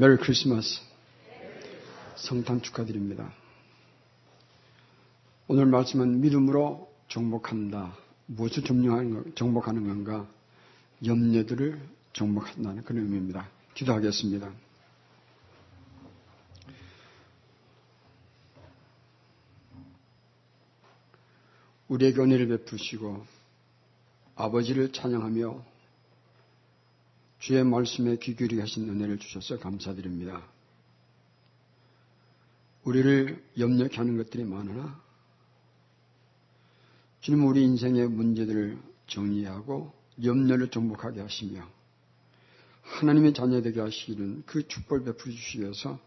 메리 크리스마스. 성탄 축하드립니다. 오늘 말씀은 믿음으로 정복한다. 무엇을 정복하는 건가? 염려들을 정복한다는 그런 의미입니다. 기도하겠습니다. 우리에게 은혜를 베푸시고 아버지를 찬양하며 주의 말씀에 귀 기울이게 하신 은혜를 주셔서 감사드립니다. 우리를 염려케 하는 것들이 많으나 주님 우리 인생의 문제들을 정리하고 염려를 정복하게 하시며 하나님의 자녀되게 하시는 그 축복을 베풀어 주시기 위해서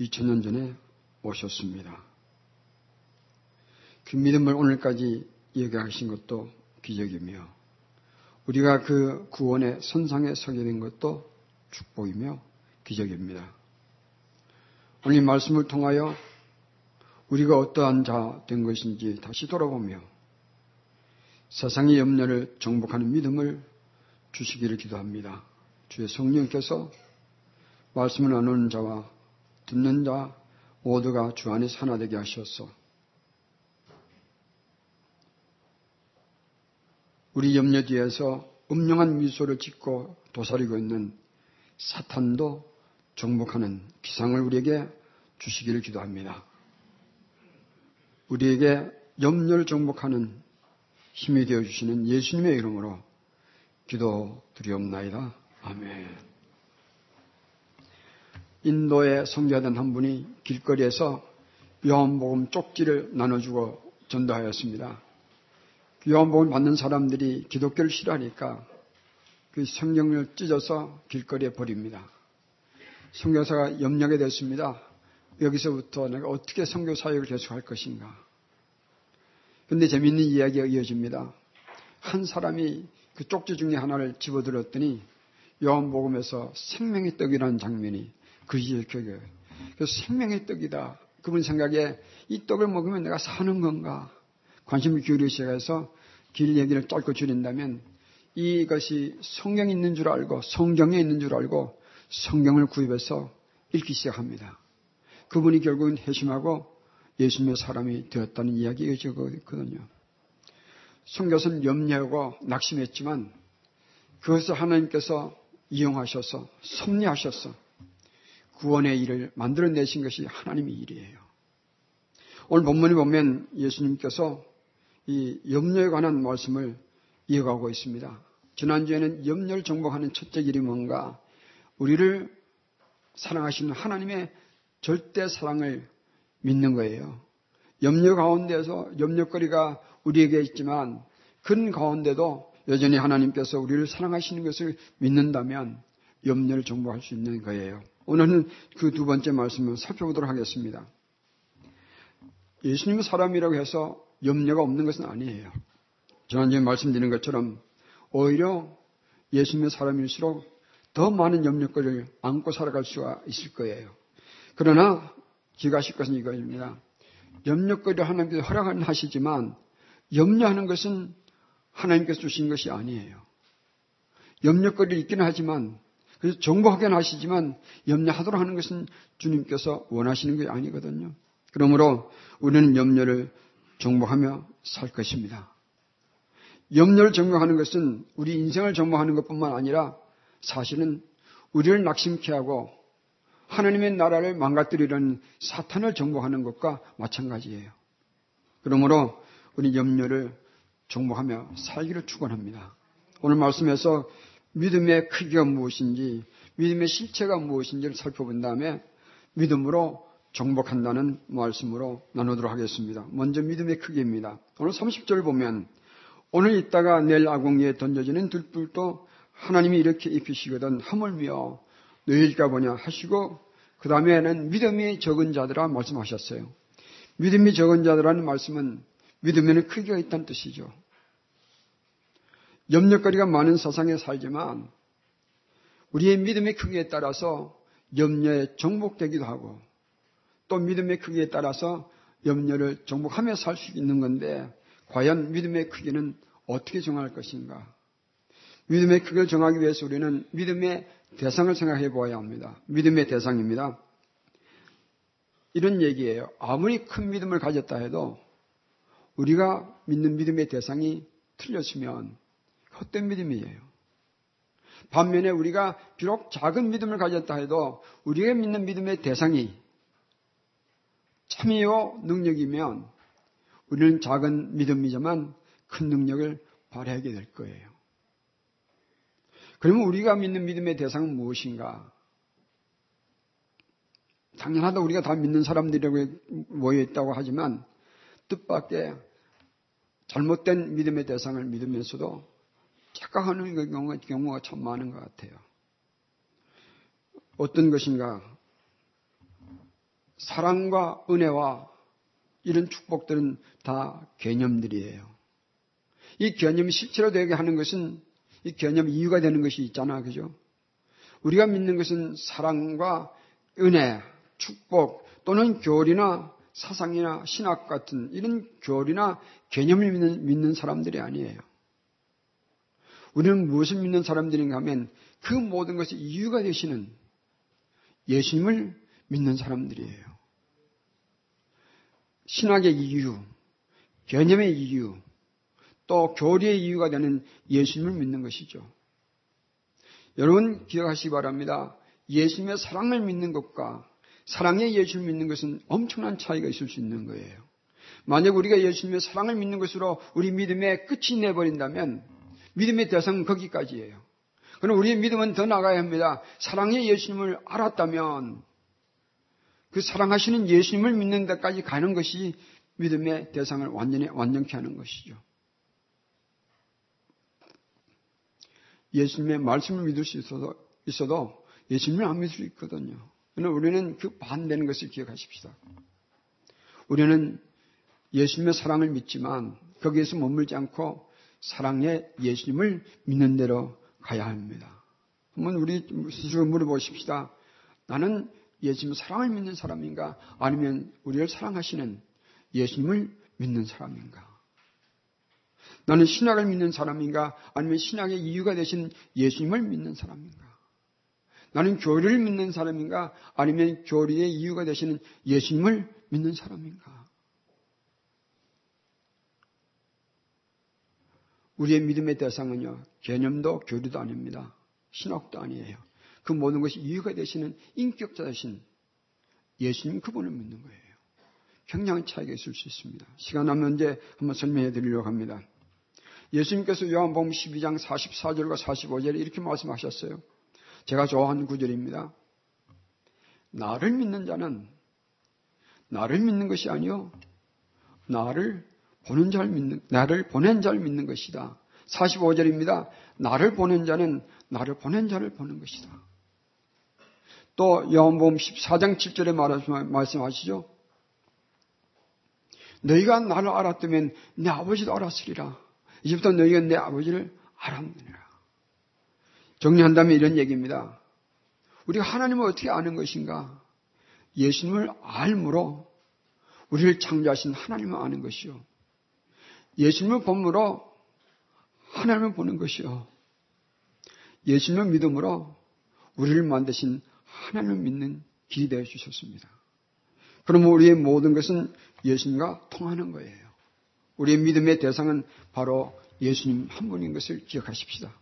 2000년 전에 오셨습니다. 그 믿음을 오늘까지 이어가신 것도 기적이며 우리가 그 구원의 선상에 서게 된 것도 축복이며 기적입니다. 오늘 말씀을 통하여 우리가 어떠한 자 된 것인지 다시 돌아보며 세상의 염려를 정복하는 믿음을 주시기를 기도합니다. 주의 성령께서 말씀을 나누는 자와 듣는 자 모두가 주 안에 하나되게 하셔서 우리 염려 뒤에서 음령한 미소를 짓고 도사리고 있는 사탄도 정복하는 기상을 우리에게 주시기를 기도합니다. 우리에게 염려를 정복하는 힘이 되어 주시는 예수님의 이름으로 기도 드리옵나이다. 아멘. 인도에 성교하던 한 분이 길거리에서 요한복음 쪽지를 나눠주고 전도하였습니다. 그 요한복음 받는 사람들이 기독교를 싫어하니까 그 성경을 찢어서 길거리에 버립니다. 성교사가 염려하게 됐습니다. 여기서부터 내가 어떻게 성교 사역을 계속할 것인가. 근데 재밌는 이야기가 이어집니다. 한 사람이 그 쪽지 중에 하나를 집어들었더니 요한복음에서 생명의 떡이라는 장면이 그 시절 기억에 그 생명의 떡이다. 그분 생각에 이 떡을 먹으면 내가 사는 건가? 관심을 기울이기 시작해서 길 얘기를 짧고 줄인다면 이것이 성경에 있는 줄 알고 성경에 있는 줄 알고 성경을 구입해서 읽기 시작합니다. 그분이 결국은 회심하고 예수님의 사람이 되었다는 이야기가 적어있거든요. 성교는 염려하고 낙심했지만 그것을 하나님께서 이용하셔서 섭리하셔서 구원의 일을 만들어내신 것이 하나님의 일이에요. 오늘 본문에 보면 예수님께서 이 염려에 관한 말씀을 이어가고 있습니다. 지난주에는 염려를 정복하는 첫째 길이 뭔가 우리를 사랑하시는 하나님의 절대 사랑을 믿는 거예요. 염려 가운데서 염려거리가 우리에게 있지만 그 가운데도 여전히 하나님께서 우리를 사랑하시는 것을 믿는다면 염려를 정복할 수 있는 거예요. 오늘은 그 두 번째 말씀을 살펴보도록 하겠습니다. 예수님은 사람이라고 해서 염려가 없는 것은 아니에요. 지난주에 말씀드린 것처럼 오히려 예수님의 사람일수록 더 많은 염려거리를 안고 살아갈 수가 있을 거예요. 그러나 기가실 것은 이거입니다. 염려거리 하나님께서 허락은 하시지만 염려하는 것은 하나님께서 주신 것이 아니에요. 염려거리 있기는 하지만 그래서 정복하긴 하시지만 염려하도록 하는 것은 주님께서 원하시는 게 아니거든요. 그러므로 우리는 염려를 정복하며 살 것입니다. 염려를 정복하는 것은 우리 인생을 정복하는 것뿐만 아니라 사실은 우리를 낙심케 하고 하나님의 나라를 망가뜨리려는 사탄을 정복하는 것과 마찬가지예요. 그러므로 우리 염려를 정복하며 살기를 축원합니다. 오늘 말씀에서 믿음의 크기가 무엇인지, 믿음의 실체가 무엇인지를 살펴본 다음에 믿음으로 정복한다는 말씀으로 나누도록 하겠습니다. 먼저 믿음의 크기입니다. 오늘 30절 보면 오늘 있다가 내일 아궁이에 던져지는 들불도 하나님이 이렇게 입히시거든 하물며 너희일까 보냐 하시고 그 다음에는 믿음이 적은 자들아 말씀하셨어요. 믿음이 적은 자들라는 말씀은 믿음에는 크기가 있다는 뜻이죠. 염려거리가 많은 세상에 살지만 우리의 믿음의 크기에 따라서 염려에 정복되기도 하고 또 믿음의 크기에 따라서 염려를 정복하며 살 수 있는 건데 과연 믿음의 크기는 어떻게 정할 것인가? 믿음의 크기를 정하기 위해서 우리는 믿음의 대상을 생각해 보아야 합니다. 믿음의 대상입니다. 이런 얘기예요. 아무리 큰 믿음을 가졌다 해도 우리가 믿는 믿음의 대상이 틀렸으면 헛된 믿음이에요. 반면에 우리가 비록 작은 믿음을 가졌다 해도 우리가 믿는 믿음의 대상이 참이요 능력이면 우리는 작은 믿음이지만 큰 능력을 발휘하게 될 거예요. 그러면 우리가 믿는 믿음의 대상은 무엇인가? 당연하다 우리가 다 믿는 사람들이라고 모여 있다고 하지만 뜻밖의 잘못된 믿음의 대상을 믿으면서도 착각하는 그 경우가, 경우가 참 많은 것 같아요. 어떤 것인가? 사랑과 은혜와 이런 축복들은 다 개념들이에요. 이 개념이 실체로 되게 하는 것은 이 개념 이유가 되는 것이 있잖아. 그죠? 우리가 믿는 것은 사랑과 은혜, 축복 또는 교리나 사상이나 신학 같은 이런 교리나 개념을 믿는, 믿는 사람들이 아니에요. 우리는 무엇을 믿는 사람들인가 하면 그 모든 것이 이유가 되시는 예수님을 믿는 사람들이에요. 신학의 이유, 개념의 이유, 또 교리의 이유가 되는 예수님을 믿는 것이죠. 여러분 기억하시기 바랍니다. 예수님의 사랑을 믿는 것과 사랑의 예수를 믿는 것은 엄청난 차이가 있을 수 있는 거예요. 만약 우리가 예수님의 사랑을 믿는 것으로 우리 믿음의 끝이 내버린다면 믿음의 대상은 거기까지예요. 그럼 우리의 믿음은 더 나가야 합니다. 사랑의 예수님을 알았다면 그 사랑하시는 예수님을 믿는 데까지 가는 것이 믿음의 대상을 완전히 완전케 하는 것이죠. 예수님의 말씀을 믿을 수 있어도, 있어도 예수님을 안 믿을 수 있거든요. 그러나 우리는 그 반대는 것을 기억하십시다. 우리는 예수님의 사랑을 믿지만 거기에서 머물지 않고 사랑의 예수님을 믿는 대로 가야 합니다. 한번 우리 스스로 물어보십시다. 나는 예수님 사랑을 믿는 사람인가? 아니면 우리를 사랑하시는 예수님을 믿는 사람인가? 나는 신학을 믿는 사람인가? 아니면 신학의 이유가 되신 예수님을 믿는 사람인가? 나는 교리를 믿는 사람인가? 아니면 교리의 이유가 되시는 예수님을 믿는 사람인가? 우리의 믿음의 대상은요, 개념도 교리도 아닙니다. 신학도 아니에요. 그 모든 것이 이유가 되시는 인격자 되신 예수님 그분을 믿는 거예요. 굉장한 차이가 있을 수 있습니다. 시간 나면 이제 한번 설명해 드리려고 합니다. 예수님께서 요한복음 12장 44절과 45절에 이렇게 말씀하셨어요. 제가 좋아하는 구절입니다. 나를 믿는 자는 나를 믿는 것이 아니요 나를 보는 자를 믿는, 나를 보낸 자를 믿는 것이다. 45절입니다. 나를 보낸 자는 나를 보낸 자를 보는 것이다. 또 요한복음 14장 7절에 말씀하시죠. 너희가 나를 알았다면 내 아버지도 알았으리라. 이제부터 너희가 내 아버지를 알았느니라. 정리한다면 이런 얘기입니다. 우리가 하나님을 어떻게 아는 것인가? 예수님을 알므로 우리를 창조하신 하나님을 아는 것이요. 예수님을 본으로 하나님을 보는 것이요. 예수님을 믿음으로 우리를 만드신 하나님을 믿는 길이 되어 주셨습니다. 그러면 우리의 모든 것은 예수님과 통하는 거예요. 우리의 믿음의 대상은 바로 예수님 한 분인 것을 기억하십시다.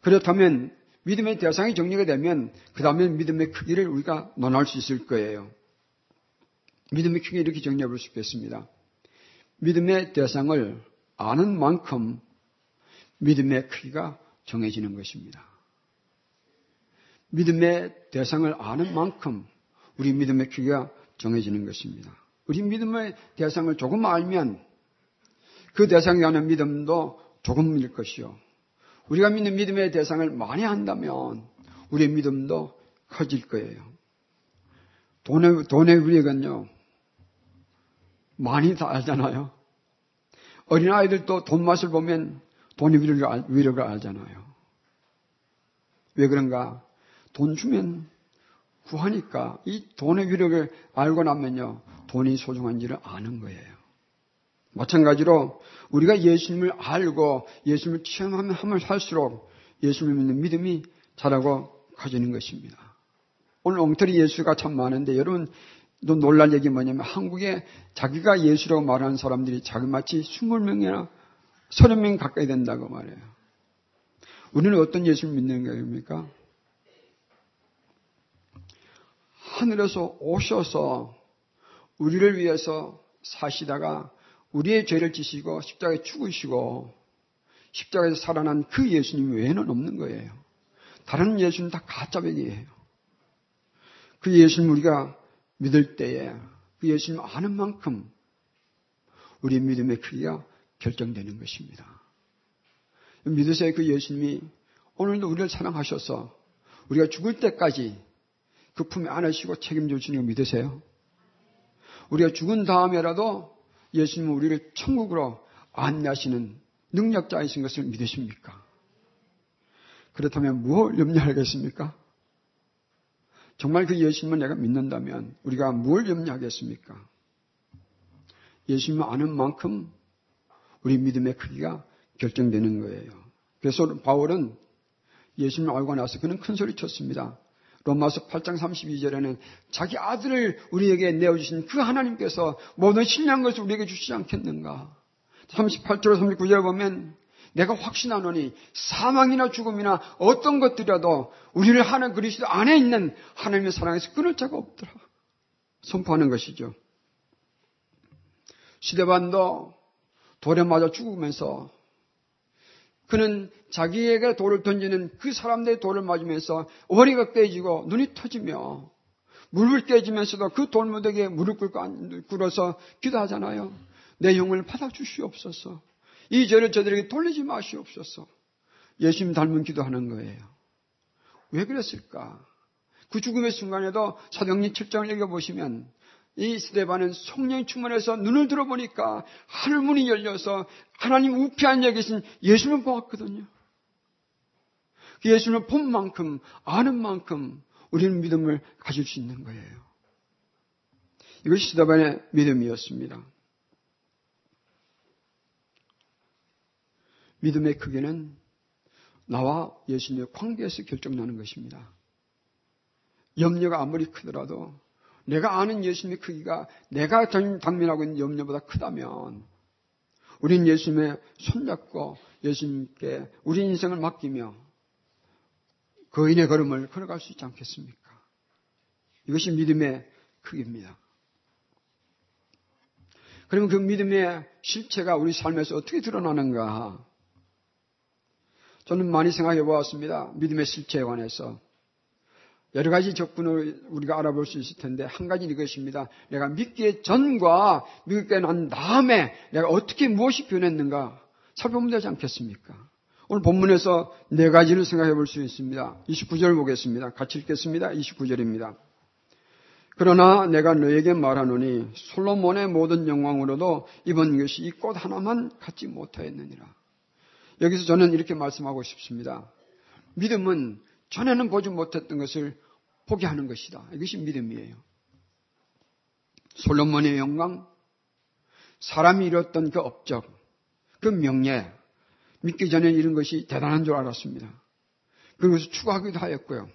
그렇다면 믿음의 대상이 정리가 되면 그 다음에 믿음의 크기를 우리가 논할 수 있을 거예요. 믿음의 크기 이렇게 정리해 볼 수 있겠습니다. 믿음의 대상을 아는 만큼 믿음의 크기가 정해지는 것입니다. 믿음의 대상을 아는 만큼 우리 믿음의 크기가 정해지는 것입니다. 우리 믿음의 대상을 조금 알면 그 대상에 관한 믿음도 조금일 것이요. 우리가 믿는 믿음의 대상을 많이 한다면 우리의 믿음도 커질 거예요. 돈의, 돈의 위력은요, 많이 다 알잖아요. 어린아이들도 돈 맛을 보면 돈의 위력을, 위력을 알잖아요. 왜 그런가? 돈 주면 구하니까 이 돈의 위력을 알고 나면요. 돈이 소중한지를 아는 거예요. 마찬가지로 우리가 예수님을 알고 예수님을 하면 할수록 예수님을 믿는 믿음이 잘하고 가지는 것입니다. 오늘 엉터리 예수가 참 많은데 여러분 또 놀랄 얘기 뭐냐면 한국에 자기가 예수라고 말하는 사람들이 자기마치 20명이나 30명 가까이 된다고 말해요. 우리는 어떤 예수를 믿는 겁니까? 하늘에서 오셔서 우리를 위해서 사시다가 우리의 죄를 지시고 십자가에 죽으시고 십자가에서 살아난 그 예수님 외에는 없는 거예요. 다른 예수는 다 가짜백이에요. 그 예수님 우리가 믿을 때에 그 예수님 아는 만큼 우리 믿음의 크기가 결정되는 것입니다. 믿으세요. 그 예수님이 오늘도 우리를 사랑하셔서 우리가 죽을 때까지 그 품에 안으시고 책임져 주시는 거 믿으세요? 우리가 죽은 다음에라도 예수님은 우리를 천국으로 안내하시는 능력자이신 것을 믿으십니까? 그렇다면 무엇 염려하겠습니까? 정말 그 예수님을 내가 믿는다면 우리가 뭘 염려하겠습니까? 예수님을 아는 만큼 우리 믿음의 크기가 결정되는 거예요. 그래서 바울은 예수님을 알고 나서 그는 큰 소리 쳤습니다. 로마서 8장 32절에는 자기 아들을 우리에게 내어주신 그 하나님께서 모든 신뢰한 것을 우리에게 주시지 않겠는가. 38절 39절 보면 내가 확신하노니 사망이나 죽음이나 어떤 것들이라도 우리를 하는 그리스도 안에 있는 하나님의 사랑에서 끊을 자가 없더라. 선포하는 것이죠. 시대반도 돌에 맞아 죽으면서 그는 자기에게 돌을 던지는 그 사람들의 돌을 맞으면서 머리가 깨지고 눈이 터지며 물을 깨지면서도 그 돌무더기에 무릎 꿇어서 기도하잖아요. 내 영을 받아주시옵소서. 이 죄를 저들에게 돌리지 마시옵소서. 예수님 닮은 기도하는 거예요. 왜 그랬을까? 그 죽음의 순간에도 사도행전 7장을 읽어보시면 이 스테반은 성령 충만해서 눈을 들어보니까 하늘문이 열려서 하나님 우편 안에 계신 예수님을 보았거든요. 그 예수님을 본 만큼 아는 만큼 우리는 믿음을 가질 수 있는 거예요. 이것이 스테반의 믿음이었습니다. 믿음의 크기는 나와 예수님의 관계에서 결정나는 것입니다. 염려가 아무리 크더라도 내가 아는 예수님의 크기가 내가 당면하고 있는 염려보다 크다면 우린 예수님의 손잡고 예수님께 우리 인생을 맡기며 거인의 걸음을 걸어갈 수 있지 않겠습니까? 이것이 믿음의 크기입니다. 그러면 그 믿음의 실체가 우리 삶에서 어떻게 드러나는가? 저는 많이 생각해 보았습니다. 믿음의 실체에 관해서. 여러 가지 적분을 우리가 알아볼 수 있을 텐데 한 가지는 이것입니다. 내가 믿기의 전과 믿게 난 다음에 내가 어떻게 무엇이 변했는가 살펴보면 되지 않겠습니까? 오늘 본문에서 네 가지를 생각해 볼 수 있습니다. 29절 보겠습니다. 같이 읽겠습니다. 29절입니다. 그러나 내가 너에게 말하노니 솔로몬의 모든 영광으로도 이번 것이 이 꽃 하나만 갖지 못하였느니라. 여기서 저는 이렇게 말씀하고 싶습니다. 믿음은 전에는 보지 못했던 것을 보게 하는 것이다. 이것이 믿음이에요. 솔로몬의 영광, 사람이 이뤘던 그 업적, 그 명예, 믿기 전에 이런 것이 대단한 줄 알았습니다. 그것을 추구하기도 하였고요.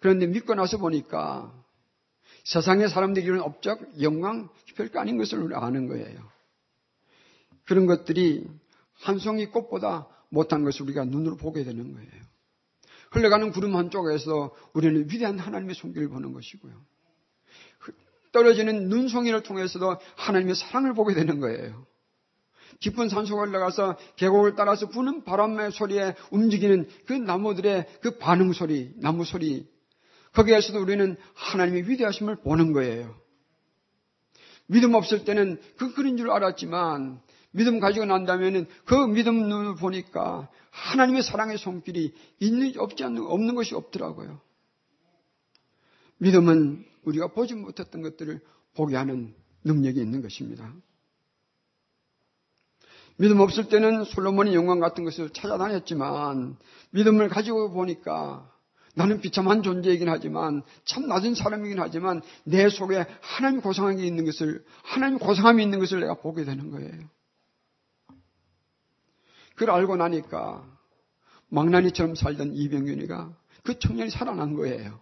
그런데 믿고 나서 보니까 세상의 사람들이 이런 업적, 영광, 별거 아닌 것을 아는 거예요. 그런 것들이 한 송이 꽃보다 못한 것을 우리가 눈으로 보게 되는 거예요. 흘러가는 구름 한쪽에서 우리는 위대한 하나님의 손길을 보는 것이고요. 떨어지는 눈송이를 통해서도 하나님의 사랑을 보게 되는 거예요. 깊은 산속을 올라가서 계곡을 따라서 부는 바람의 소리에 움직이는 그 나무들의 그 반응 소리, 나무 소리, 거기에서도 우리는 하나님의 위대하심을 보는 거예요. 믿음 없을 때는 그 그런 줄 알았지만 믿음 가지고 난다면 그 믿음 눈을 보니까 하나님의 사랑의 손길이 있는, 없지 않는, 없는 것이 없더라고요. 믿음은 우리가 보지 못했던 것들을 보게 하는 능력이 있는 것입니다. 믿음 없을 때는 솔로몬의 영광 같은 것을 찾아다녔지만 믿음을 가지고 보니까 나는 비참한 존재이긴 하지만 참 낮은 사람이긴 하지만 내 속에 하나님 고상함이 있는 것을 하나님 고상함이 있는 것을 내가 보게 되는 거예요. 그걸 알고 나니까 망나니처럼 살던 이병윤이가 그 청년이 살아난 거예요.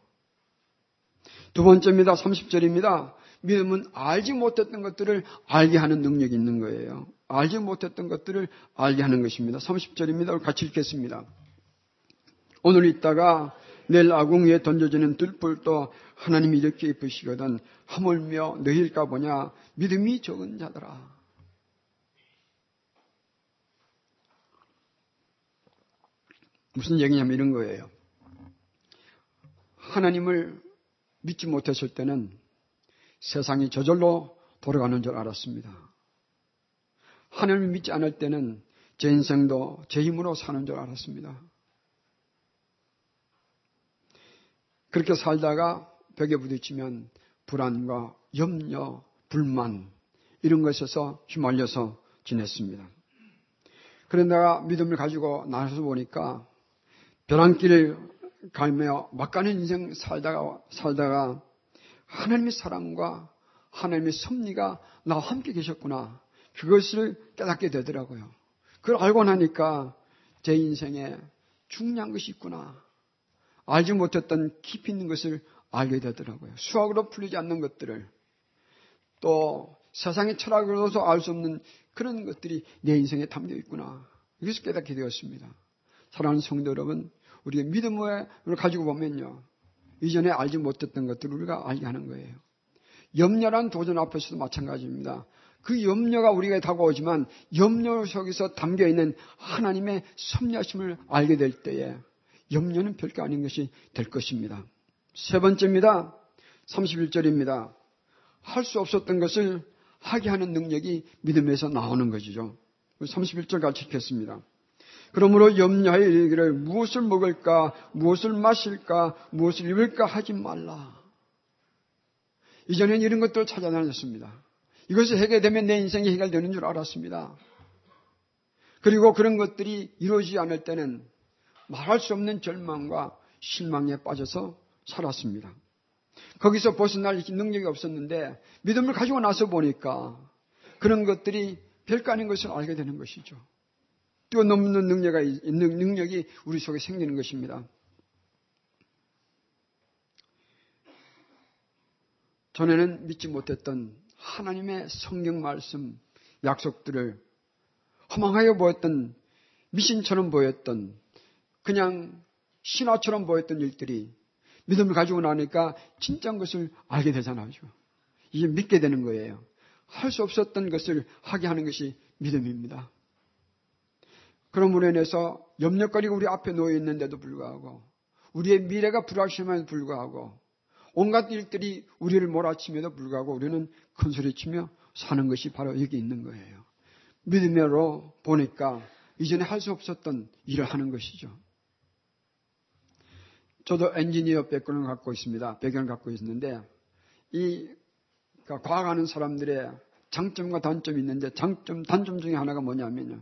두 번째입니다. 30절입니다. 믿음은 알지 못했던 것들을 알게 하는 능력이 있는 거예요. 알지 못했던 것들을 알게 하는 것입니다. 30절입니다. 같이 읽겠습니다. 오늘 있다가 내일 아궁 위에 던져지는 들불도 하나님이 이렇게 입으시거든 하물며 너희일까 보냐 믿음이 적은 자들아. 무슨 얘기냐면 이런 거예요. 하나님을 믿지 못했을 때는 세상이 저절로 돌아가는 줄 알았습니다. 하나님을 믿지 않을 때는 제 인생도 제 힘으로 사는 줄 알았습니다. 그렇게 살다가 벽에 부딪히면 불안과 염려, 불만 이런 것에서 휘말려서 지냈습니다. 그런데가 믿음을 가지고 나서서 보니까 벼랑길을 갈며 막가는 인생 살다가 살다가 하나님의 사랑과 하나님의 섭리가 나와 함께 계셨구나. 그것을 깨닫게 되더라고요. 그걸 알고 나니까 제 인생에 중요한 것이 있구나. 알지 못했던 깊이 있는 것을 알게 되더라고요. 수학으로 풀리지 않는 것들을 또 세상의 철학으로서 알 수 없는 그런 것들이 내 인생에 담겨 있구나. 이것을 깨닫게 되었습니다. 사랑하는 성도 여러분, 우리가 믿음을 가지고 보면요. 이전에 알지 못했던 것들을 우리가 알게 하는 거예요. 염려란 도전 앞에서도 마찬가지입니다. 그 염려가 우리가 다가오지만 염려 속에서 담겨 있는 하나님의 섭리하심을 알게 될 때에 염려는 별게 아닌 것이 될 것입니다. 세 번째입니다. 31절입니다. 할 수 없었던 것을 하게 하는 능력이 믿음에서 나오는 것이죠. 31절 같이 읽겠습니다. 그러므로 염려하여 이르기를 무엇을 먹을까, 무엇을 마실까, 무엇을 입을까 하지 말라. 이전엔 이런 것들을 찾아다녔습니다. 이것이 해결되면 내 인생이 해결되는 줄 알았습니다. 그리고 그런 것들이 이루어지지 않을 때는 말할 수 없는 절망과 실망에 빠져서 살았습니다. 거기서 벗어날 능력이 없었는데 믿음을 가지고 나서 보니까 그런 것들이 별거 아닌 것을 알게 되는 것이죠. 뛰어넘는 능력이, 능력이 우리 속에 생기는 것입니다. 전에는 믿지 못했던 하나님의 성경 말씀, 약속들을 허망하게 보였던, 미신처럼 보였던, 그냥 신화처럼 보였던 일들이 믿음을 가지고 나니까 진짜인 것을 알게 되잖아요. 이제 믿게 되는 거예요. 할 수 없었던 것을 하게 하는 것이 믿음입니다. 그럼으로 인해서 염려거리가 우리 앞에 놓여 있는데도 불구하고 우리의 미래가 불확실함에도 불구하고 온갖 일들이 우리를 몰아치면도 불구하고 우리는 큰 소리치며 사는 것이 바로 여기 있는 거예요. 믿음으로 보니까 이전에 할 수 없었던 일을 하는 것이죠. 저도 엔지니어 배경을 갖고 있습니다. 배경을 갖고 있는데 이 그러니까 과학하는 사람들의 장점과 단점이 있는데 장점, 단점 중에 하나가 뭐냐면요.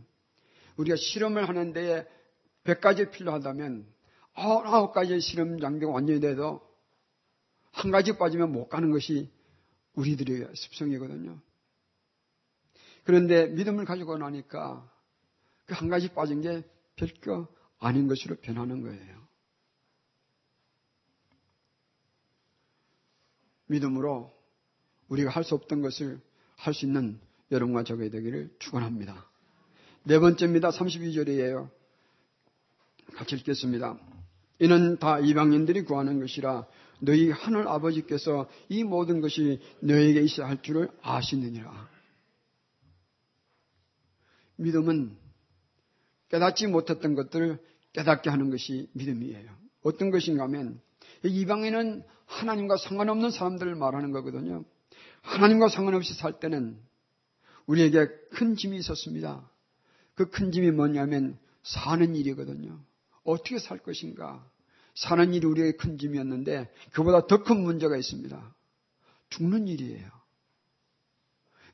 우리가 실험을 하는데 100가지 필요하다면 9가지의 실험 장비가 완전히 돼도 한 가지 빠지면 못 가는 것이 우리들의 습성이거든요. 그런데 믿음을 가지고 나니까 그 한 가지 빠진 게 별거 아닌 것으로 변하는 거예요. 믿음으로 우리가 할 수 없던 것을 할 수 있는 여러분과 저게 되기를 축원합니다. 네 번째입니다. 32절이에요. 같이 읽겠습니다. 이는 다 이방인들이 구하는 것이라 너희 하늘 아버지께서 이 모든 것이 너에게 있어야 할 줄을 아시느니라. 믿음은 깨닫지 못했던 것들을 깨닫게 하는 것이 믿음이에요. 어떤 것인가 하면 이방인은 하나님과 상관없는 사람들을 말하는 거거든요. 하나님과 상관없이 살 때는 우리에게 큰 짐이 있었습니다. 그 큰 짐이 뭐냐면 사는 일이거든요. 어떻게 살 것인가? 사는 일이 우리에게 큰 짐이었는데 그보다 더 큰 문제가 있습니다. 죽는 일이에요.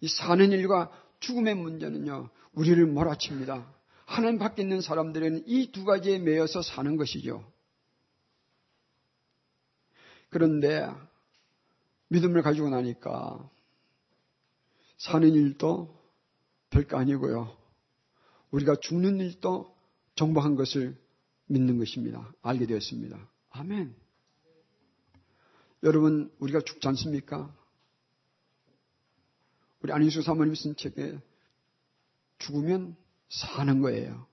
이 사는 일과 죽음의 문제는요, 우리를 몰아칩니다. 하나님 밖에 있는 사람들은 이 두 가지에 매여서 사는 것이죠. 그런데 믿음을 가지고 나니까 사는 일도 별거 아니고요. 우리가 죽는 일도 정복한 것을 믿는 것입니다. 알게 되었습니다. 아멘. 여러분, 우리가 죽지 않습니까? 우리 안희수 사모님 쓴 책에 죽으면 사는 거예요.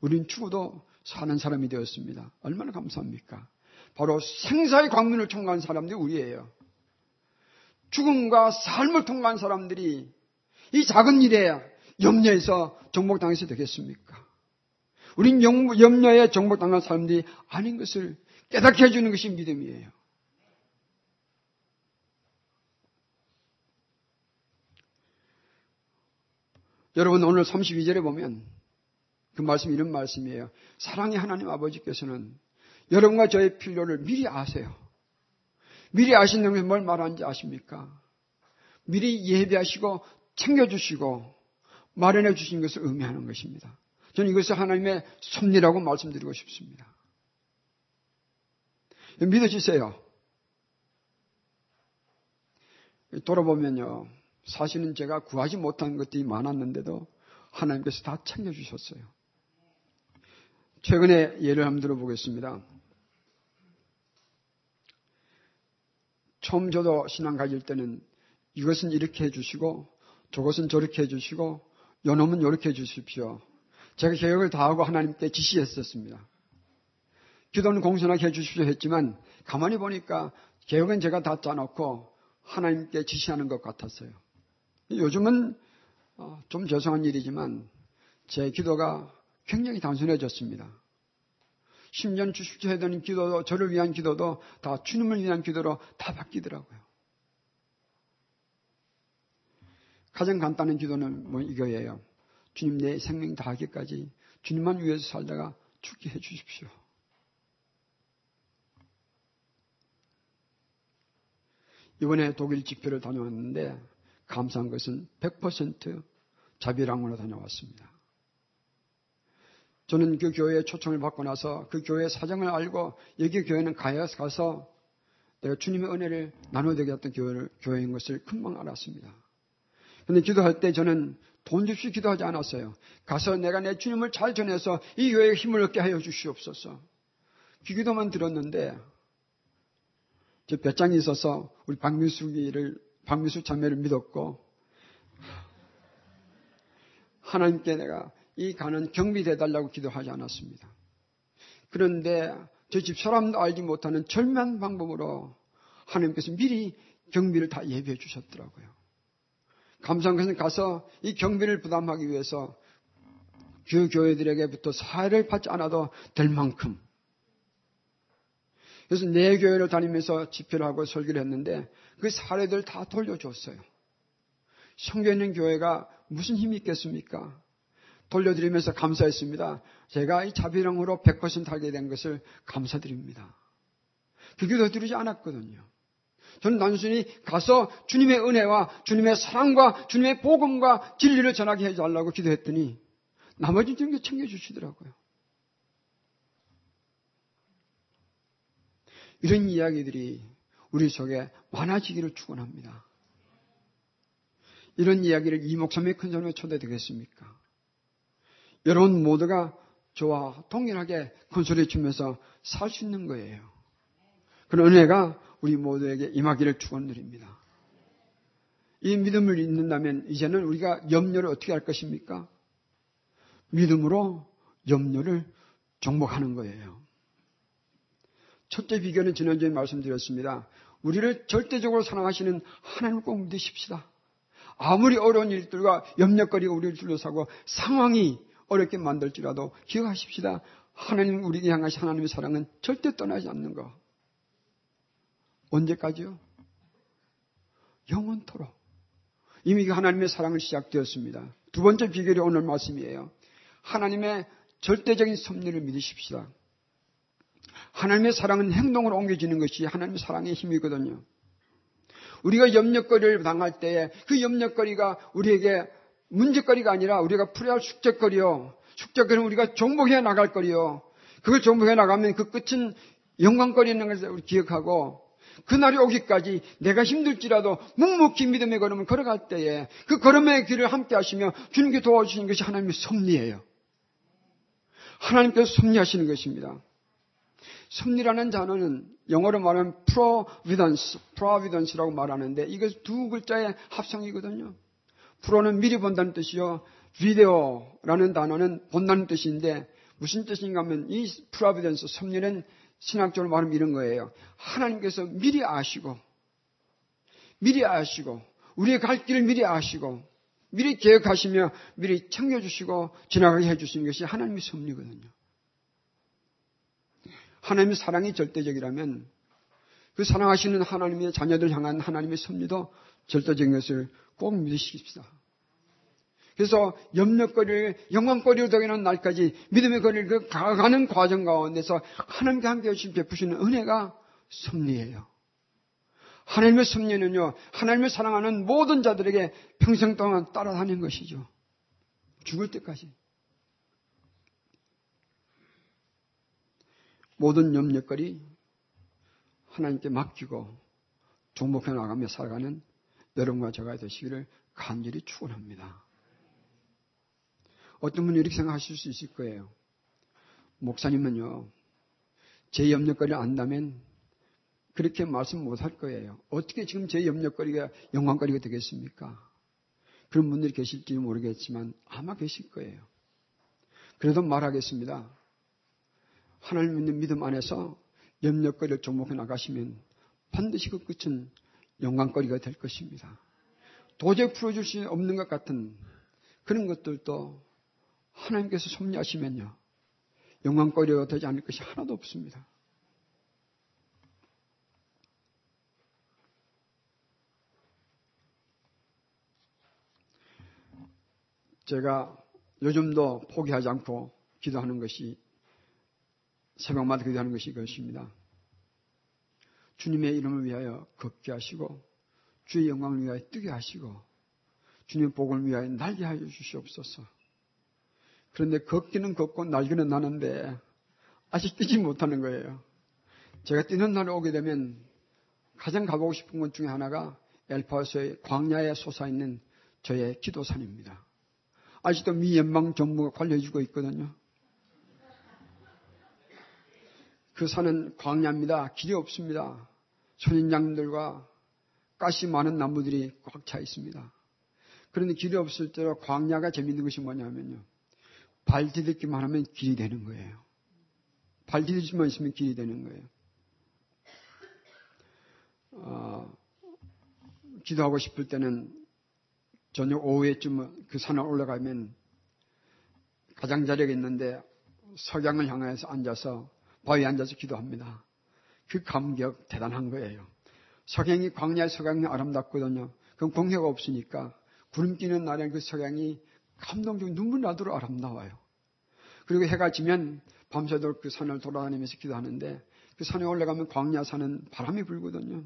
우린 죽어도 사는 사람이 되었습니다. 얼마나 감사합니까? 바로 생사의 광문을 통과한 사람들이 우리예요. 죽음과 삶을 통과한 사람들이 이 작은 일에 염려해서 정복당해서 되겠습니까? 우린 염려에 정복당한 사람들이 아닌 것을 깨닫게 해주는 것이 믿음이에요. 여러분 오늘 32절에 보면 그 말씀 이런 말씀이에요. 사랑의 하나님 아버지께서는 여러분과 저의 필요를 미리 아세요. 미리 게뭘 말하는지 아십니까? 미리 예배하시고 챙겨주시고 마련해 주신 것을 의미하는 것입니다. 저는 이것을 하나님의 섭리라고 말씀드리고 싶습니다. 믿어지세요. 돌아보면요. 사실은 제가 구하지 못한 것들이 많았는데도 하나님께서 다 챙겨주셨어요. 최근에 예를 한번 들어보겠습니다. 처음 저도 신앙 가질 때는 이것은 이렇게 해주시고 저것은 저렇게 해주시고 요놈은 이렇게 해주십시오. 제가 계획을 다하고 하나님께 지시했었습니다. 기도는 공손하게 해주십시오 했지만 가만히 보니까 계획은 제가 다 짜놓고 하나님께 지시하는 것 같았어요. 요즘은 어, 좀 죄송한 일이지만 제 기도가 굉장히 단순해졌습니다. 10년 주십시오 해던 기도도 저를 위한 기도도 다 주님을 위한 기도로 다 바뀌더라고요. 가장 간단한 기도는 뭐 이거예요. 주님 내 생명 다하기까지 주님만 위해서 살다가 죽게 해 주십시오. 이번에 독일 집회를 다녀왔는데 감사한 것은 100% 자비랑으로 다녀왔습니다. 저는 그 교회에 초청을 받고 나서 그 교회 사정을 알고 여기 교회는 가야 가서 내가 주님의 은혜를 나눠야 되겠던 교회를, 교회인 것을 금방 알았습니다. 근데 기도할 때 저는 돈 줍시 기도하지 않았어요. 가서 내가 내 주님을 잘 전해서 이 교회에 힘을 얻게 하여 주시옵소서. 그 기도만 들었는데 저 볕장이 있어서 우리 박미숙이를 박미숙 자매를 믿었고 하나님께 내가 이 가는 경비돼 달라고 기도하지 않았습니다. 그런데 저 집 사람도 알지 못하는 절묘한 방법으로 하나님께서 미리 경비를 다 예비해 주셨더라고요. 것은 가서 이 경비를 부담하기 위해서 그 교회들에게부터 사회를 받지 않아도 될 만큼 그래서 내 교회를 다니면서 집회를 하고 설교를 했는데 그 사례들 다 돌려줬어요. 성교 있는 교회가 무슨 힘이 있겠습니까? 돌려드리면서 감사했습니다. 제가 이 자비령으로 100% 하게 된 것을 감사드립니다. 그 기도 드리지 않았거든요. 저는 단순히 가서 주님의 은혜와 주님의 사랑과 주님의 복음과 진리를 전하게 해달라고 기도했더니 나머지 좀 챙겨주시더라고요. 이런 이야기들이 우리 속에 많아지기를 축원합니다. 이런 이야기를 이 목사님의 큰 소리에 초대되겠습니까? 여러분 모두가 저와 동일하게 큰 소리 치면서 살 수 있는 거예요. 그런 은혜가 우리 모두에게 임하기를 축원드립니다. 이 믿음을 잊는다면 이제는 우리가 염려를 어떻게 할 것입니까? 믿음으로 염려를 정복하는 거예요. 첫째 비결은 지난주에 말씀드렸습니다. 우리를 절대적으로 사랑하시는 하나님을 꼭 믿으십시다. 아무리 어려운 일들과 염려거리가 우리를 둘러싸고 상황이 어렵게 만들지라도 기억하십시다. 하나님 우리에게 향하신 하나님의 사랑은 절대 떠나지 않는 거. 언제까지요? 영원토록. 이미 그 하나님의 사랑을 시작되었습니다. 두 번째 비결이 오늘 말씀이에요. 하나님의 절대적인 섭리를 믿으십시다. 하나님의 사랑은 행동으로 옮겨지는 것이 하나님의 사랑의 힘이거든요. 우리가 염려거리를 당할 때그 염려거리가 우리에게 문제거리가 아니라 우리가 풀어야 할 숙제거리요. 숙제거리는 우리가 정복해 나갈 거리요. 그걸 정복해 나가면 그 끝은 영광거리 있는 것을 우리 기억하고 그날이 오기까지 내가 힘들지라도 묵묵히 믿음의 걸음을 걸어갈 때에 그 걸음의 길을 함께 하시며 주님께 도와주시는 것이 하나님의 섭리예요. 하나님께서 섭리하시는 것입니다. 섭리라는 단어는 영어로 말하면 providence, providence라고 말하는데 이거 두 글자의 합성이거든요. 프로는 미리 본다는 뜻이요. 비데오라는 단어는 본다는 뜻인데 무슨 뜻인가 하면 이 providence, 섭리는 신학적으로 말하면 이런 거예요. 하나님께서 미리 아시고 미리 아시고 우리의 갈 길을 미리 아시고 미리 계획하시며 미리 챙겨주시고 지나가게 해주시는 것이 하나님의 섭리거든요. 하나님의 사랑이 절대적이라면 그 사랑하시는 하나님의 자녀들 향한 하나님의 섭리도 절대적인 것을 꼭 믿으십시다. 그래서 염려거리를 영광거리로 되는 날까지 믿음의 거리를 그 가가는 과정 가운데서 하나님께 함께 하신 베푸시는 은혜가 섭리예요. 하나님의 섭리는요, 하나님을 사랑하는 모든 자들에게 평생 동안 따라다니는 것이죠. 죽을 때까지. 모든 염려거리 하나님께 맡기고 종목해 나가며 살아가는 여러분과 제가 되시기를 간절히 축원합니다. 어떤 분이 이렇게 생각하실 수 있을 거예요. 목사님은요, 제 염려거리를 안다면 그렇게 말씀 못 할 거예요. 어떻게 지금 제 염려거리가 영광거리가 되겠습니까? 그런 분들이 계실지 모르겠지만 아마 계실 거예요. 그래도 말하겠습니다. 하나님 믿는 믿음 안에서 염려거리를 종목해 나가시면 반드시 그 끝은 영광거리가 될 것입니다. 도저히 풀어줄 수 없는 것 같은 그런 것들도 하나님께서 섭리하시면요. 영광거리가 되지 않을 것이 하나도 없습니다. 제가 요즘도 포기하지 않고 기도하는 것이 새벽마다 기도하는 것이 이것입니다. 주님의 이름을 위하여 걷게 하시고 주의 영광을 위하여 뜨게 하시고 주님의 복을 위하여 날게 하여 주시옵소서. 그런데 걷기는 걷고 날기는 나는데 아직 뛰지 못하는 거예요. 제가 뛰는 날에 오게 되면 가장 가보고 싶은 것 중에 하나가 엘파우스의 광야에 솟아있는 저의 기도산입니다. 아직도 미 연방 정부가 관리해주고 있거든요. 그 산은 광야입니다. 길이 없습니다. 선인장들과 가시 많은 나무들이 꽉 차 있습니다. 그런데 길이 없을 때로 광야가 재밌는 것이 뭐냐면요. 발 디딜기만 하면 길이 되는 거예요. 발 디딜기만 있으면 길이 되는 거예요. 어, 기도하고 싶을 때는 저녁 오후에쯤 그 산을 올라가면 가장자리가 있는데 석양을 향해서 앉아서 바위에 앉아서 기도합니다. 그 감격 대단한 거예요. 석양이 광야의 석양이 아름답거든요. 그럼 공해가 없으니까 구름 끼는 날에 그 석양이 감동적 눈물 나도록 아름다워요. 그리고 해가 지면 밤새도록 그 산을 돌아다니면서 기도하는데 그 산에 올라가면 광야 산은 바람이 불거든요.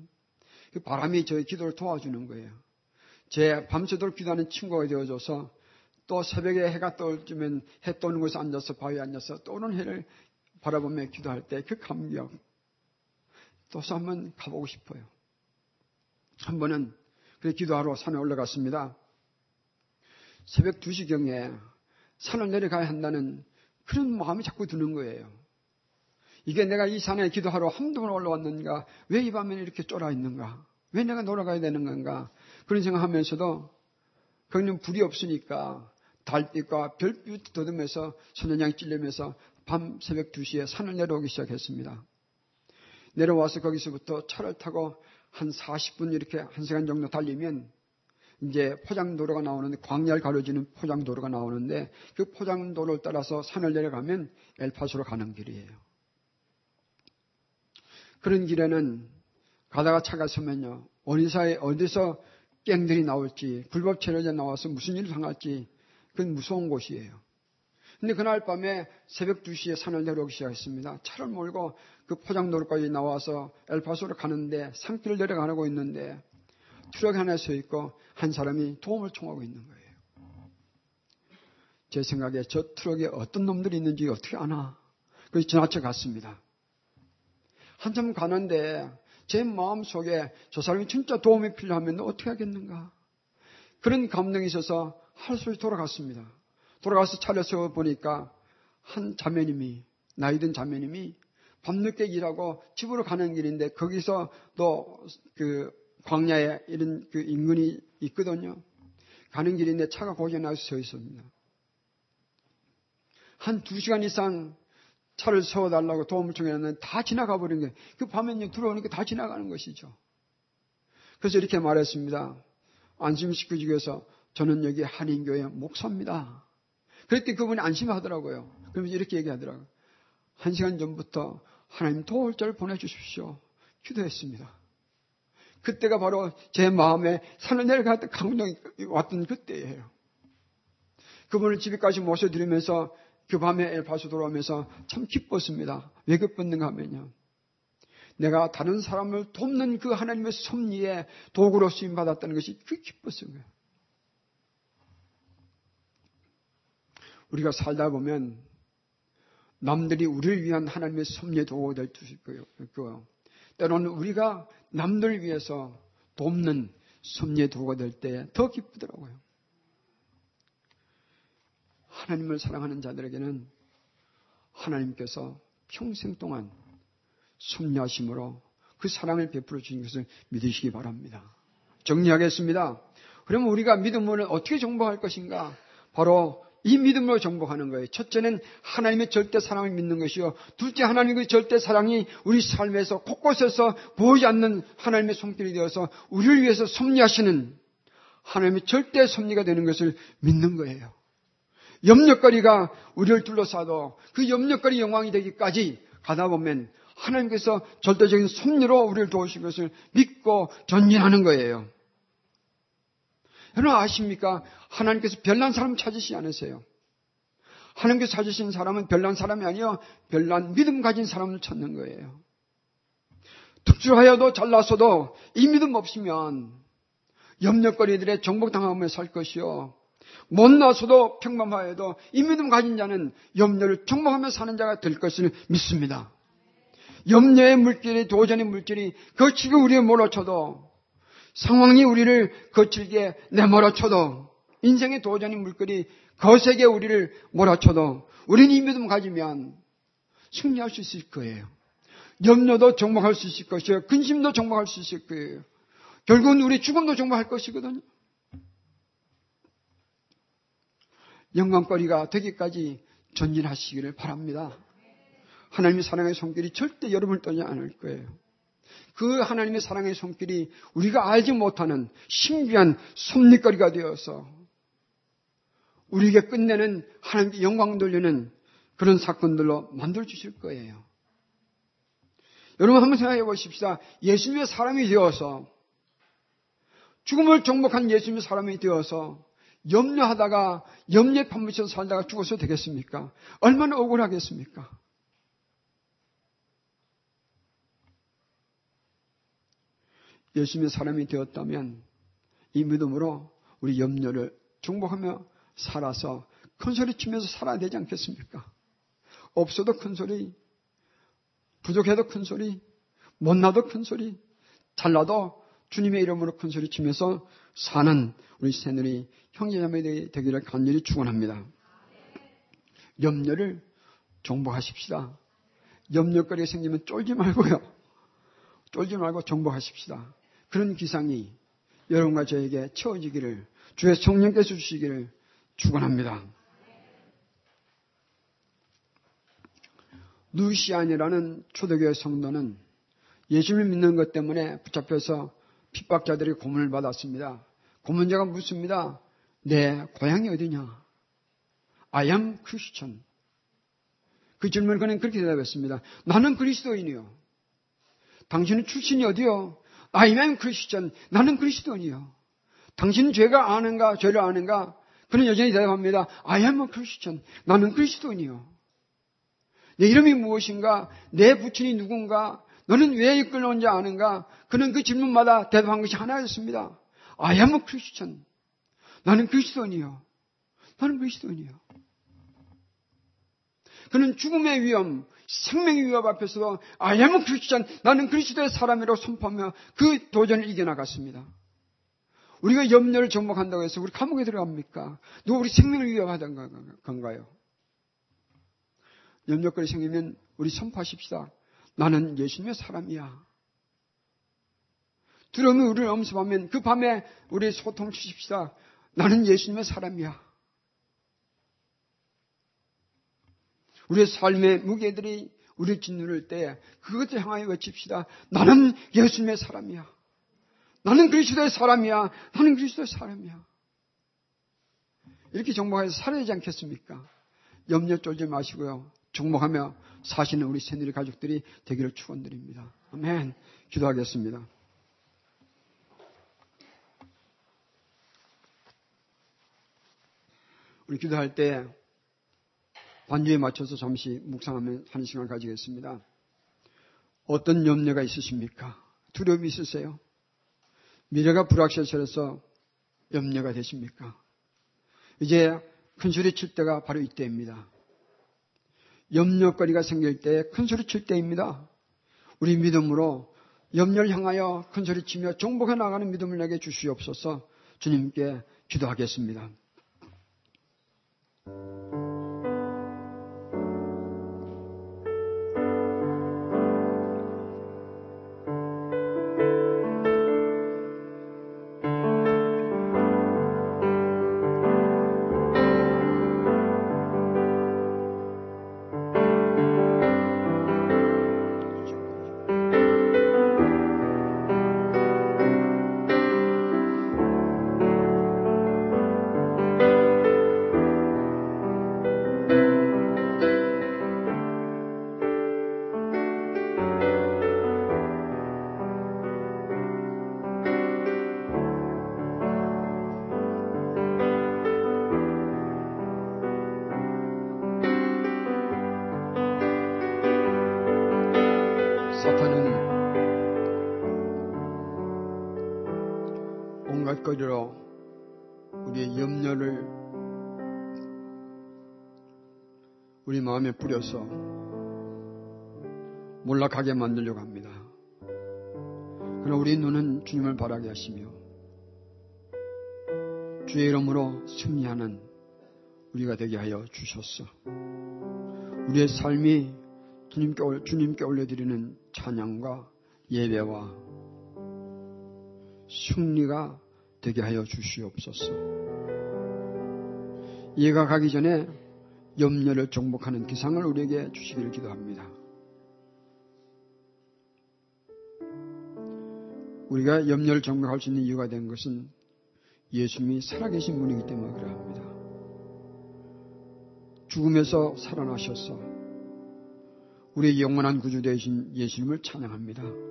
그 바람이 저의 기도를 도와주는 거예요. 제 밤새도록 기도하는 친구가 되어줘서 또 새벽에 해가 떠올 쯤엔 해 떠는 곳에 앉아서 바위에 앉아서 떠오는 해를 바라보며 기도할 때 그 감격 또 한번 가보고 싶어요. 한 번은 그 기도하러 산에 올라갔습니다. 새벽 2시경에 산을 내려가야 한다는 그런 마음이 자꾸 드는 거예요. 이게 내가 이 산에 기도하러 번 올라왔는가? 왜 이 밤에 이렇게 쫄아 있는가? 왜 내가 놀아가야 되는 건가? 그런 생각하면서도 거기는 불이 없으니까 달빛과 별빛 돋으면서 선연양이 찔리면서 밤 새벽 2시에 산을 내려오기 시작했습니다. 내려와서 거기서부터 차를 타고 한 40분 이렇게 1시간 정도 달리면 이제 포장도로가 나오는데 광야를 가로지는 포장도로가 나오는데 그 포장도로를 따라서 산을 내려가면 엘파소로 가는 길이에요. 그런 길에는 가다가 차가 서면요. 어디서, 어디서 갱들이 나올지, 불법 체류자 나와서 무슨 일을 당할지, 그건 무서운 곳이에요. 근데 그날 밤에 새벽 2시에 산을 내려오기 시작했습니다. 차를 몰고 그 포장도로까지 나와서 엘파소로 가는데 산길을 내려가고 있는데 트럭 하나 서 있고 한 사람이 도움을 청하고 있는 거예요. 제 생각에 저 트럭에 어떤 놈들이 있는지 어떻게 아나? 그래서 지나쳐 갔습니다. 한참 가는데 제 마음 속에 저 사람이 진짜 도움이 필요하면 어떻게 하겠는가? 그런 감동이 있어서 할수록 돌아갔습니다. 돌아가서 차려 세워 보니까 한 자매님이 나이 든 자매님이 밤늦게 일하고 집으로 가는 길인데 거기서 또 그 광야에 이런 그 인근이 있거든요. 가는 길인데 차가 고장나서 서 있습니다. 한 두 시간 이상 차를 세워달라고 도움을 청했는데 다 지나가 버린 거예요. 그 밤에 들어오니까 다 지나가는 것이죠. 그래서 이렇게 말했습니다. 안심시키기 위해서 저는 여기 한인교회 목사입니다. 그랬더니 그분이 안심하더라고요. 그러면서 이렇게 얘기하더라고요. 한 시간 전부터 하나님 도울자를 보내주십시오. 기도했습니다. 그때가 바로 제 마음에 산을 내려갔던 감동이 왔던 그때예요. 그분을 집에까지 모셔드리면서 그 밤에 엘파소 돌아오면서 참 기뻤습니다. 왜 기뻤는가 하면요. 내가 다른 사람을 돕는 그 하나님의 섭리에 도구로 쓰임 받았다는 것이 그 기뻤어요. 우리가 살다 보면 남들이 우리를 위한 하나님의 섭리의 도구가 될 수 있고요. 때로는 우리가 남들 위해서 돕는 섭리의 도구가 될 때 더 기쁘더라고요. 하나님을 사랑하는 자들에게는 하나님께서 평생 동안 섭리하심으로 그 사랑을 베풀어 주신 것을 믿으시기 바랍니다. 정리하겠습니다. 그러면 우리가 믿음을 어떻게 정복할 것인가? 바로 이 믿음으로 정복하는 거예요. 첫째는 하나님의 절대 사랑을 믿는 것이요. 둘째 하나님의 절대 사랑이 우리 삶에서 곳곳에서 보이지 않는 하나님의 손길이 되어서 우리를 위해서 섭리하시는 하나님의 절대 섭리가 되는 것을 믿는 거예요. 염려거리가 우리를 둘러싸도 그 염려거리 영광이 되기까지 가다 보면 하나님께서 절대적인 섭리로 우리를 도우신 것을 믿고 전진하는 거예요. 여러분 아십니까? 하나님께서 별난 사람 찾으시지 않으세요. 하나님께서 찾으신 사람은 별난 사람이 아니요 별난 믿음 가진 사람을 찾는 거예요. 특출하여도 잘났어도 이 믿음 없으면 염려거리들의 정복당하며 살 것이요. 못나서도 평범하여도 이 믿음 가진 자는 염려를 정복하며 사는 자가 될 것을 믿습니다. 염려의 물질이 도전의 물질이 거치게 우리에 몰아쳐도 상황이 우리를 거칠게 내몰아쳐도 인생의 도전의 물결이 거세게 우리를 몰아쳐도 우리는 이 믿음 가지면 승리할 수 있을 거예요. 염려도 정복할 수 있을 것이요. 근심도 정복할 수 있을 거예요. 결국은 우리 죽음도 정복할 것이거든요. 영광거리가 되기까지 전진하시기를 바랍니다. 하나님의 사랑의 손길이 절대 여러분을 떠지 않을 거예요. 그 하나님의 사랑의 손길이 우리가 알지 못하는 신비한 섭리거리가 되어서 우리에게 끝내는 하나님께 영광 돌리는 그런 사건들로 만들어 주실 거예요. 여러분 한번 생각해 보십시다. 예수님의 사람이 되어서 죽음을 정복한 예수님의 사람이 되어서 염려하다가 염려에 판무쳐 살다가 죽어서 되겠습니까? 얼마나 억울하겠습니까? 예수님의 사람이 되었다면 이 믿음으로 우리 염려를 중복하며 살아서 큰 소리 치면서 살아야 되지 않겠습니까? 없어도 큰 소리, 부족해도 큰 소리, 못나도 큰 소리, 잘나도 주님의 이름으로 큰 소리 치면서 사는 우리 새누리 형제자매 되기를 간절히 축원합니다. 염려를 정복하십시다. 염려거리가 생기면 쫄지 말고요. 쫄지 말고 정복하십시다. 그런 기상이 여러분과 저에게 채워지기를 주의 성령께서 주시기를 축원합니다. 누시안이라는 초대교회 성도는 예수를 믿는 것 때문에 붙잡혀서 핍박자들이 고문을 받았습니다. 고문자가 묻습니다. 내 고향이 어디냐? I am Christian. 그 질문을 그는 그렇게 대답했습니다. 나는 그리스도인이요. 당신은 출신이 어디요? I am Christian. 나는 그리스도인이요. 당신은 죄가 아는가, 죄를 아는가? 그는 여전히 대답합니다. I am a Christian. 나는 그리스도인이요. 내 이름이 무엇인가? 내 부친이 누군가? 너는 왜 이끌려온지 아는가? 그는 그 질문마다 대답한 것이 하나였습니다. I am a Christian. 나는 그리스도인이요. 나는 그리스도인이요. 그는 죽음의 위험, 생명의 위협 앞에서도 I am Christian. 나는 그리스도의 사람이라고 선포하며 그 도전을 이겨나갔습니다. 우리가 염려를 정복한다고 해서 우리 감옥에 들어갑니까? 누가 우리 생명을 위협하던 건가요? 염려거리 생기면 우리 선포하십시다. 나는 예수님의 사람이야. 두려움이 우리를 엄습하면 그 밤에 우리 소통 주십시다. 나는 예수님의 사람이야. 우리의 삶의 무게들이 우리 짓누를 때 그것을 향하여 외칩시다. 나는 예수님의 사람이야. 나는 그리스도의 사람이야. 나는 그리스도의 사람이야. 이렇게 정복해서 살아야 되지 않겠습니까? 염려 쫄지 마시고요. 정복하며 사시는 우리 새누리 가족들이 되기를 축원드립니다. 아멘. 기도하겠습니다. 우리 기도할 때 반주에 맞춰서 잠시 묵상하면 한 시간 가지겠습니다. 어떤 염려가 있으십니까? 두려움이 있으세요? 미래가 불확실해서 염려가 되십니까? 이제 큰 소리 칠 때가 바로 이때입니다. 염려거리가 생길 때 큰 소리 칠 때입니다. 우리 믿음으로 염려를 향하여 큰 소리 치며 정복해 나가는 믿음을 내게 주시옵소서 주님께 기도하겠습니다. 거리로 우리의 염려를 우리 마음에 뿌려서 몰락하게 만들려고 합니다. 그러나 우리 눈은 주님을 바라게 하시며 주의 이름으로 승리하는 우리가 되게 하여 주셨어. 우리의 삶이 주님께, 주님께 올려드리는 찬양과 예배와 승리가 되게 하여 주시옵소서. 이해가 가기 전에 염려를 정복하는 기상을 우리에게 주시기를 기도합니다. 우리가 염려를 정복할 수 있는 이유가 된 것은 예수님이 살아계신 분이기 때문에 그러합니다. 죽음에서 살아나셔서 우리의 영원한 구주 되신 예수님을 찬양합니다.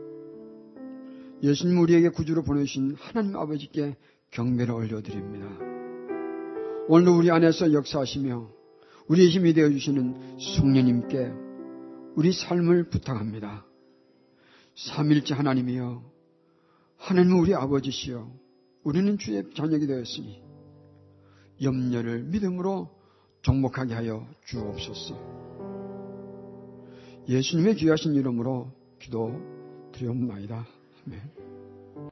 예수님 우리에게 구주로 보내신 하나님 아버지께 경배를 올려드립니다. 오늘도 우리 안에서 역사하시며 우리의 힘이 되어주시는 성령님께 우리 삶을 부탁합니다. 삼일째 하나님이여 하나님은 우리 아버지시여 우리는 주의 자녀이 되었으니 염려를 믿음으로 정복하게 하여 주옵소서. 예수님의 귀하신 이름으로 기도 드리옵나이다. 네.